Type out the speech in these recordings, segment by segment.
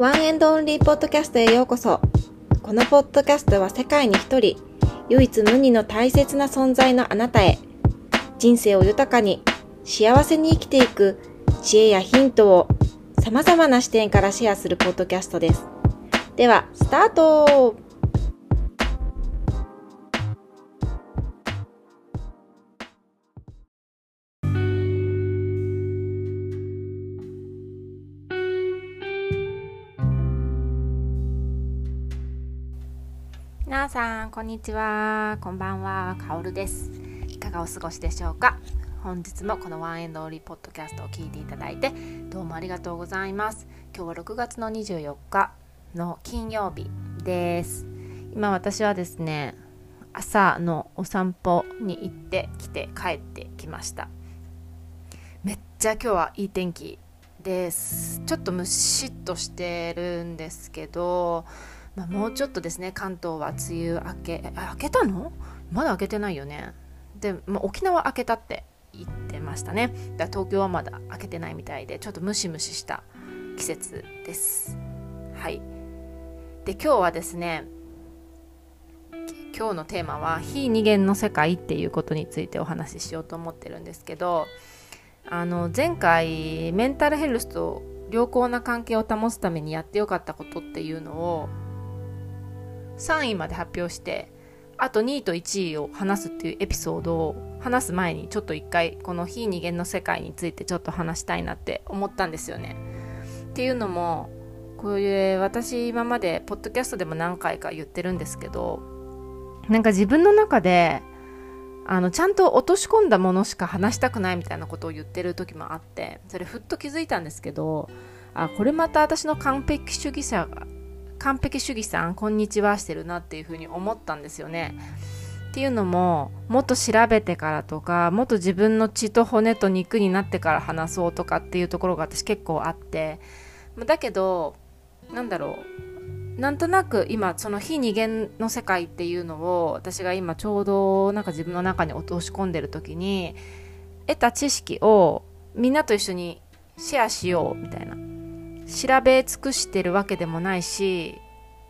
ワンエンドオンリーポッドキャストへようこそ。このポッドキャストは世界に一人、唯一無二の大切な存在のあなたへ、人生を豊かに、幸せに生きていく知恵やヒントを様々な視点からシェアするポッドキャストです。では、スタート皆さんこんにちは。こんばんは。かおるです。いかがお過ごしでしょうか？本日もこのワンエンドオリーポッドキャストを聞いていただいてどうもありがとうございます。今日は6月の24日の金曜日です。今私はですね朝のお散歩に行ってきて帰ってきました。めっちゃ今日はいい天気です。ちょっとムシッとしてるんですけどまあ、もうちょっとですね関東は梅雨明けあ明けたの？まだ明けてないよね。で、まあ、沖縄明けたって言ってましたね。だ東京はまだ明けてないみたいでちょっとムシムシした季節です。はい。で今日はですね今日のテーマは非二元の世界っていうことについてお話ししようと思ってるんですけどあの前回メンタルヘルスと良好な関係を保つためにやってよかったことっていうのを3位まで発表してあと2位と1位を話すっていうエピソードを話す前にちょっと一回この非二元の世界についてちょっと話したいなって思ったんですよね。っていうのもこういう私今までポッドキャストでも何回か言ってるんですけどなんか自分の中であのちゃんと落とし込んだものしか話したくないみたいなことを言ってる時もあってそれふっと気づいたんですけどあこれまた私の完璧主義者完璧主義さんこんにちはしてるなっていうふうに思ったんですよね。っていうのももっと調べてからとかもっと自分の血と骨と肉になってから話そうとかっていうところが私結構あって。だけどなんだろう。なんとなく今その非二元の世界っていうのを私が今ちょうどなんか自分の中に落とし込んでる時に得た知識をみんなと一緒にシェアしようみたいな。調べ尽くしてるわけでもないし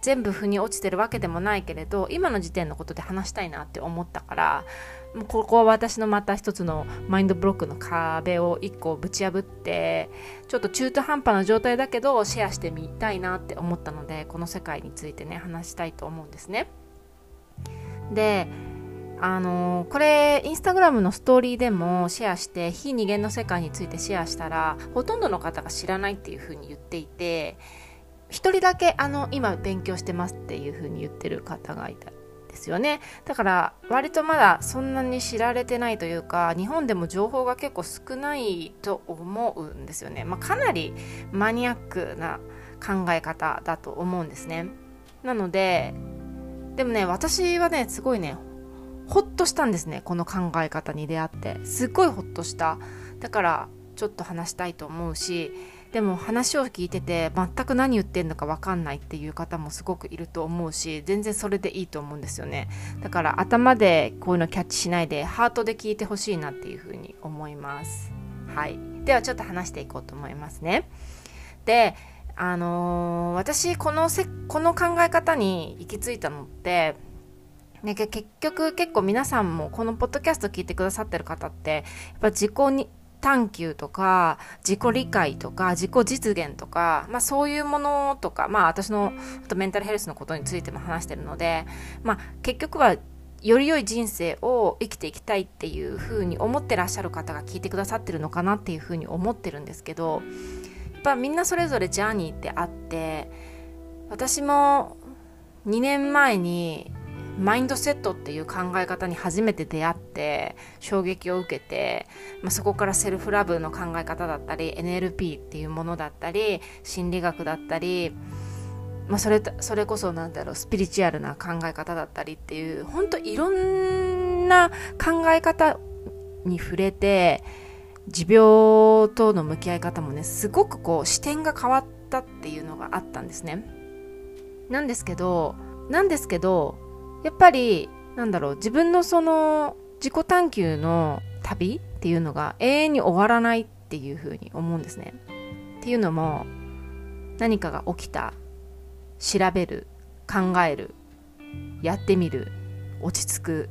全部腑に落ちてるわけでもないけれど今の時点のことで話したいなって思ったからもうここは私のまた一つのマインドブロックの壁を一個ぶち破ってちょっと中途半端な状態だけどシェアしてみたいなって思ったのでこの世界についてね話したいと思うんですね。であのこれインスタグラムのストーリーでもシェアして非二元の世界についてシェアしたらほとんどの方が知らないっていうふうに言っていて1人だけあの今勉強してますっていうふうに言ってる方がいたですよね。だから割とまだそんなに知られてないというか日本でも情報が結構少ないと思うんですよね、まあ、かなりマニアックな考え方だと思うんですね。なのででもね私はねすごいねほっとしたんですねこの考え方に出会って。すっごいほっとした。だからちょっと話したいと思うしでも話を聞いてて全く何言ってんのか分かんないっていう方もすごくいると思うし全然それでいいと思うんですよね。だから頭でこういうのキャッチしないでハートで聞いてほしいなっていうふうに思います。はい。ではちょっと話していこうと思いますね。であのー、私このせこの考え方に行き着いたのってね、結局結構皆さんもこのポッドキャスト聞いてくださってる方ってやっぱ自己に探求とか自己理解とか自己実現とか、まあ、そういうものとか、まあ、私のとメンタルヘルスのことについても話してるので、まあ、結局はより良い人生を生きていきたいっていうふうに思ってらっしゃる方が聞いてくださってるのかなっていうふうに思ってるんですけどやっぱみんなそれぞれジャーニーってあって私も2年前にマインドセットっていう考え方に初めて出会って衝撃を受けて、まあ、そこからセルフラブの考え方だったり NLP っていうものだったり心理学だったり、まあ、それそれこそなんだろうスピリチュアルな考え方だったりっていう本当いろんな考え方に触れて持病との向き合い方もねすごくこう視点が変わったっていうのがあったんですね。なんですけどなんですけどやっぱりなんだろう自分のその自己探求の旅っていうのが永遠に終わらないっていうふうに思うんですね。っていうのも何かが起きた調べる考えるやってみる落ち着く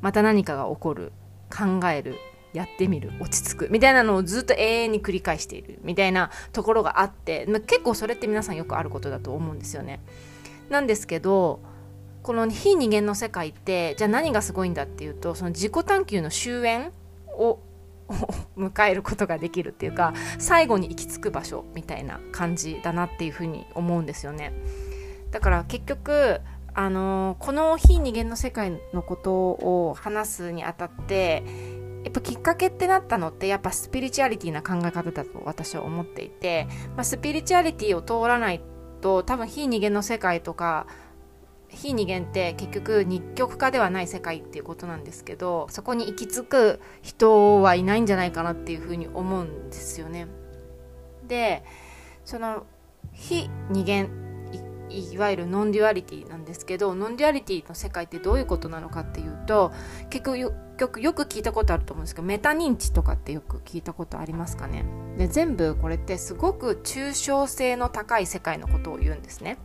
また何かが起こる考えるやってみる落ち着くみたいなのをずっと永遠に繰り返しているみたいなところがあって結構それって皆さんよくあることだと思うんですよね。なんですけどこの非人間の世界ってじゃあ何がすごいんだっていうとその自己探求の終焉を 迎えることができるっていうか最後に行き着く場所みたいな感じだなっていうふうに思うんですよね。だから結局あのこの非人間の世界のことを話すにあたってやっぱきっかけってなったのってやっぱスピリチュアリティな考え方だと私は思っていて、まあ、スピリチュアリティを通らないと多分非人間の世界とか非二元って結局日極化ではない世界っていうことなんですけどそこに行き着く人はいないんじゃないかなっていうふうに思うんですよね。でその非二元いわゆる non-duality なんですけど non-duality の世界ってどういうことなのかっていうと結局よくよく聞いたことあると思うんですけどメタ認知とかってよく聞いたことありますかねで全部これってすごく抽象性の高い世界のことを言うんですね。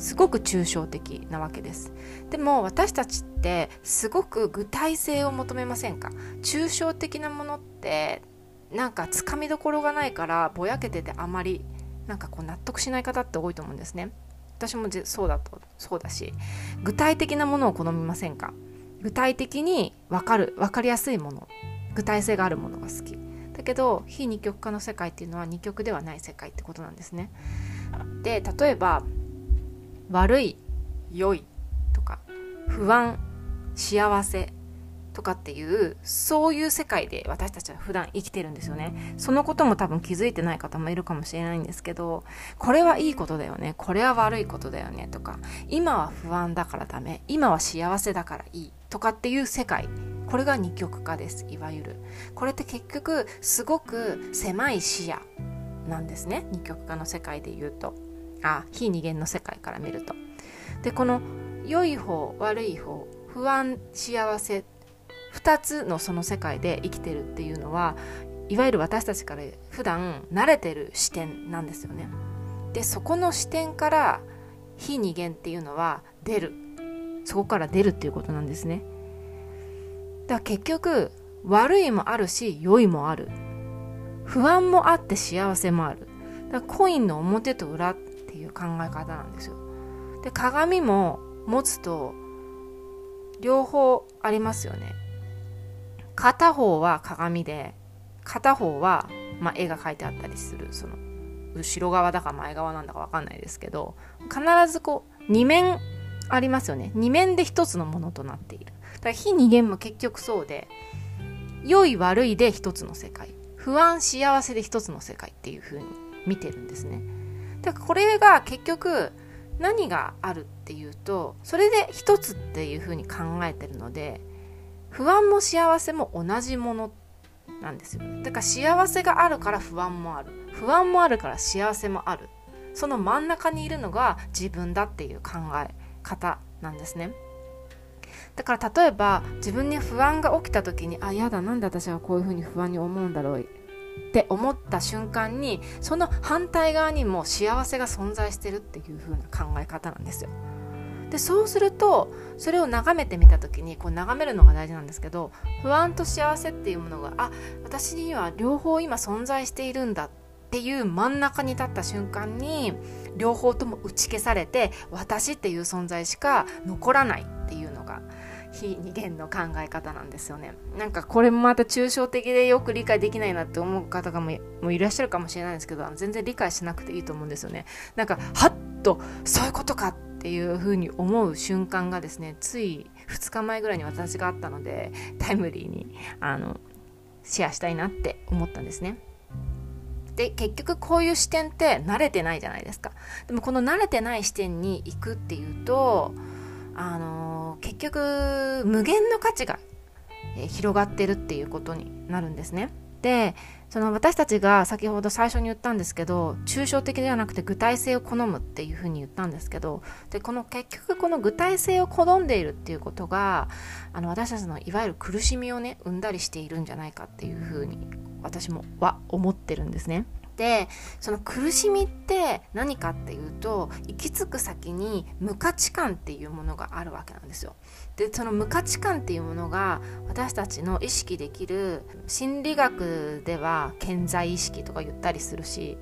すごく抽象的なわけです。でも私たちってすごく具体性を求めませんか？抽象的なものってなんかつかみどころがないからぼやけててあまりなんかこう納得しない方って多いと思うんですね。私もそうだとそうだし具体的なものを好みませんか？具体的に分かる分かりやすいもの具体性があるものが好き。だけど非二極化の世界っていうのは二極ではない世界ってことなんですね。で例えば悪い良いとか不安幸せとかっていうそういう世界で私たちは普段生きてるんですよね。そのことも多分気づいてない方もいるかもしれないんですけどこれはいいことだよね。これは悪いことだよね。とか今は不安だからダメ。今は幸せだからいい。とかっていう世界。これが二極化です。いわゆる。これって結局すごく狭い視野なんですね。二極化の世界で言うと。あ非二元の世界から見ると。でこの良い方悪い方不安幸せ2つのその世界で生きてるっていうのはいわゆる私たちから普段慣れてる視点なんですよね。でそこの視点から非二元っていうのは出る。そこから出るっていうことなんですね。だから結局悪いもあるし良いもある。不安もあって幸せもある。だからコインの表と裏ていう考え方なんですよ。で鏡も持つと両方ありますよね。片方は鏡で片方は、まあ、絵が描いてあったりするその後ろ側だか前側なんだか分かんないですけど必ずこう2面ありますよね2面で1つのものとなっているだから非二元も結局そうで良い悪いで1つの世界不安幸せで1つの世界っていう風に見てるんですねだからこれが結局何があるっていうとそれで一つっていうふうに考えてるので不安も幸せも同じものなんですよ。だから幸せがあるから不安もある。不安もあるから幸せもある。その真ん中にいるのが自分だっていう考え方なんですね。だから例えば自分に不安が起きた時にあやだなんで私はこういうふうに不安に思うんだろう。って思った瞬間にその反対側にも幸せが存在してるっていう風な考え方なんですよ。でそうするとそれを眺めてみた時にこう眺めるのが大事なんですけど不安と幸せっていうものがあ私には両方今存在しているんだっていう真ん中に立った瞬間に両方とも打ち消されて私っていう存在しか残らないっていうのが非二元の考え方なんですよね。なんかこれもまた抽象的でよく理解できないなって思う方がももいらっしゃるかもしれないんですけど全然理解しなくていいと思うんですよね。なんかはっとそういうことかっていうふうに思う瞬間がですねつい2日前ぐらいに私があったのでタイムリーにあのシェアしたいなって思ったんですね。で結局こういう視点って慣れてないじゃないですか。でもこの慣れてない視点に行くっていうとあの結局無限の価値が、え広がってるっていうことになるんですね。でその私たちが先ほど最初に言ったんですけど抽象的ではなくて具体性を好むっていうふうに言ったんですけどでこの結局この具体性を好んでいるっていうことがあの私たちのいわゆる苦しみをね生んだりしているんじゃないかっていうふうに私もは思ってるんですね。でその苦しみって何かっていうと行き着く先に無価値観っていうものがあるわけなんですよ。でその無価値観っていうものが私たちの意識できる心理学では健在意識とか言ったりするし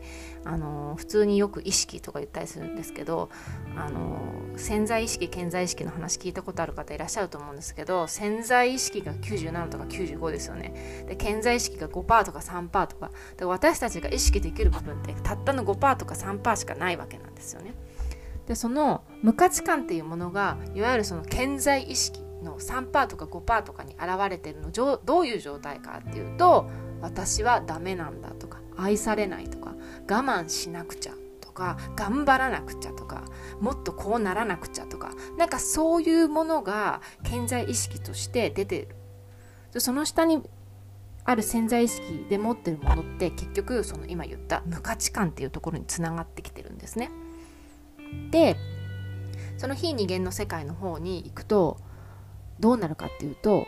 あの普通によく意識とか言ったりするんですけどあの潜在意識健在意識の話聞いたことある方いらっしゃると思うんですけど潜在意識が97とか95ですよね。で健在意識が5%とか3%とか。で私たちが意識できる部分ってたったの5%とか3%しかないわけなんですよね。でその無価値観っていうものがいわゆるその健在意識の3%とか5%とかに現れてるのどういう状態かっていうと私はダメなんだとか愛されないとか。我慢しなくちゃとか頑張らなくちゃとかもっとこうならなくちゃとかなんかそういうものが健在意識として出てるその下にある潜在意識で持ってるものって結局その今言った無価値観っていうところにつながってきてるんですね。でその非二元の世界の方に行くとどうなるかっていうと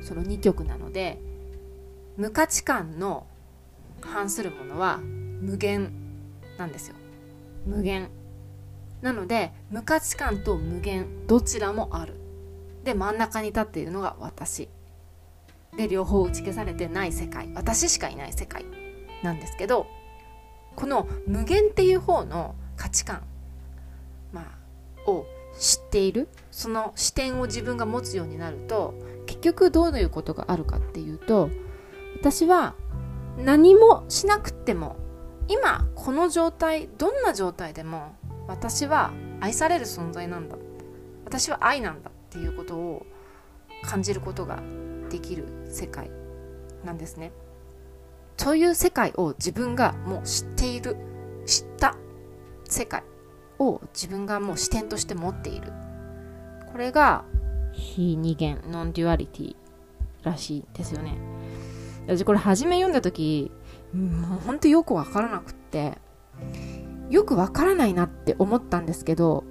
その2極なので無価値観の反するものは無限なんですよ。無限。なので無価値観と無限どちらもある。で真ん中に立っているのが私。で両方打ち消されてない世界。私しかいない世界。なんですけどこの無限っていう方の価値観まあ、を知っている。その視点を自分が持つようになると結局どういうことがあるかっていうと私は何もしなくても今この状態どんな状態でも私は愛される存在なんだ。私は愛なんだっていうことを感じることができる世界なんですね。そういう世界を自分がもう知っている知った世界を自分がもう視点として持っている。これが非二元 non-duality らしいですよね。私これ初め読んだ時もうほんとよくわからなくってよくわからないなって思ったんですけど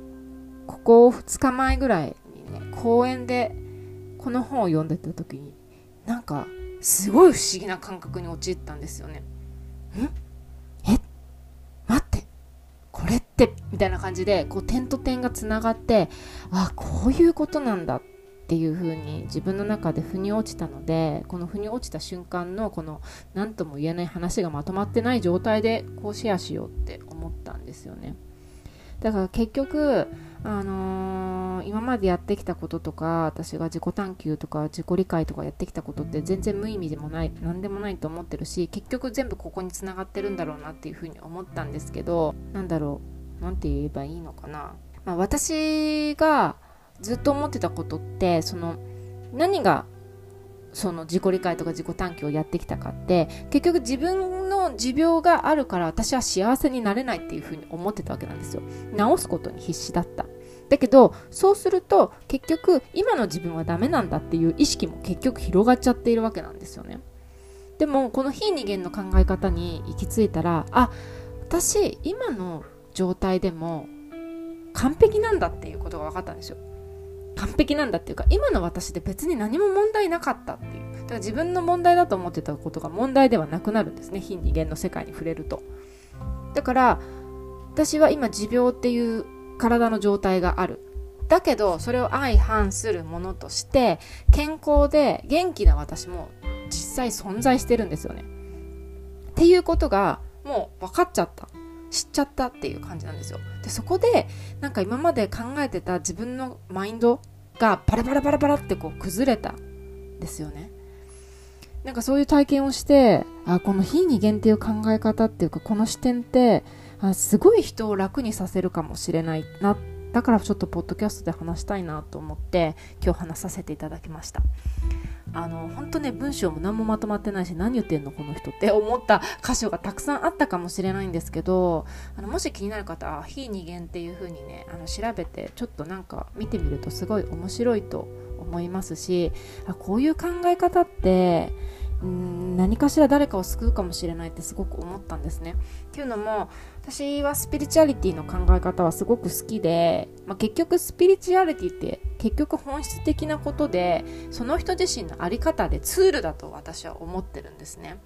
ここ2日前ぐらいにね公園でこの本を読んでた時になんかすごい不思議な感覚に陥ったんですよね。んえ？待って。これって。みたいな感じでこう点と点がつながってあこういうことなんだってっていう風に自分の中で腑に落ちたのでこの腑に落ちた瞬間のこの何とも言えない話がまとまってない状態でこうシェアしようって思ったんですよね。だから結局あのー、今までやってきたこととか私が自己探求とか自己理解とかやってきたことって全然無意味でもない何でもないと思ってるし結局全部ここにつながってるんだろうなっていうふうに思ったんですけどなんだろう何て言えばいいのかな、まあ、私がずっと思ってたことってその何がその自己理解とか自己探求をやってきたかって結局自分の持病があるから私は幸せになれないっていうふうに思ってたわけなんですよ。治すことに必死だった。だけどそうすると結局今の自分はダメなんだっていう意識も結局広がっちゃっているわけなんですよね。でもこの非二元の考え方に行き着いたらあ私今の状態でも完璧なんだっていうことが分かったんですよ。完璧なんだっていうか今の私で別に何も問題なかったっていう。だから自分の問題だと思ってたことが問題ではなくなるんですね。非二元の世界に触れると。だから私は今持病っていう体の状態がある。だけどそれを相反するものとして健康で元気な私も実際存在してるんですよね。っていうことがもう分かっちゃった。知っちゃったっていう感じなんですよ。でそこでなんか今まで考えてた自分のマインドがバラバラバラバラってこう崩れたんですよね。なんかそういう体験をしてあこの非二元っていう考え方っていうかこの視点ってあすごい人を楽にさせるかもしれないなだからちょっとポッドキャストで話したいなと思って今日話させていただきました。あの本当ね文章も何もまとまってないし何言ってんのこの人って思った箇所がたくさんあったかもしれないんですけどあのもし気になる方は非二元っていう風にねあの調べてちょっとなんか見てみるとすごい面白いと思いますしあこういう考え方ってうん何かしら誰かを救うかもしれないってすごく思ったんですね。っていうのも私はスピリチュアリティの考え方はすごく好きで、まあ、結局スピリチュアリティって結局本質的なことでその人自身の在り方でツールだと私は思ってるんですね。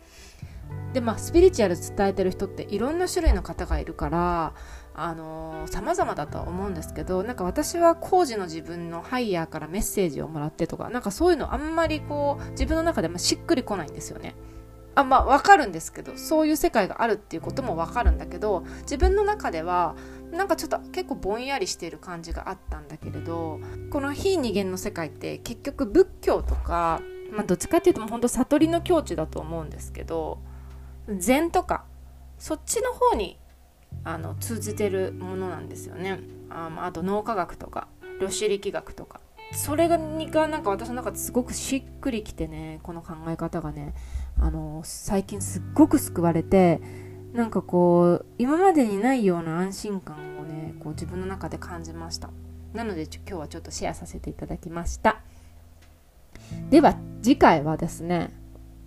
でまあスピリチュアル伝えてる人っていろんな種類の方がいるからあのー、様々だとは思うんですけどなんか私は工事の自分のハイヤーからメッセージをもらってとかなんかそういうのあんまりこう自分の中でもしっくりこないんですよね。あまあわかるんですけどそういう世界があるっていうこともわかるんだけど自分の中ではなんかちょっと結構ぼんやりしている感じがあったんだけれどこの非二元の世界って結局仏教とか、まあ、どっちかっていうともうほんと悟りの境地だと思うんですけど禅とかそっちの方にあの通じてるものなんですよね。あ,、あ、と脳科学とか量子力学とか。それがなんか私の中ですごくしっくりきてねこの考え方がね。あの最近すっごく救われてなんかこう今までにないような安心感をねこう自分の中で感じました。なので今日はちょっとシェアさせていただきました。では次回はですね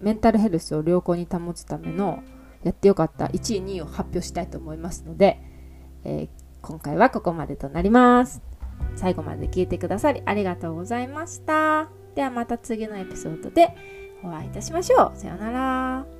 メンタルヘルスを良好に保つためのやってよかった1位2位を発表したいと思いますので、えー、今回はここまでとなります。最後まで聞いてくださりありがとうございました。ではまた次のエピソードでお会いいたしましょう。さようなら。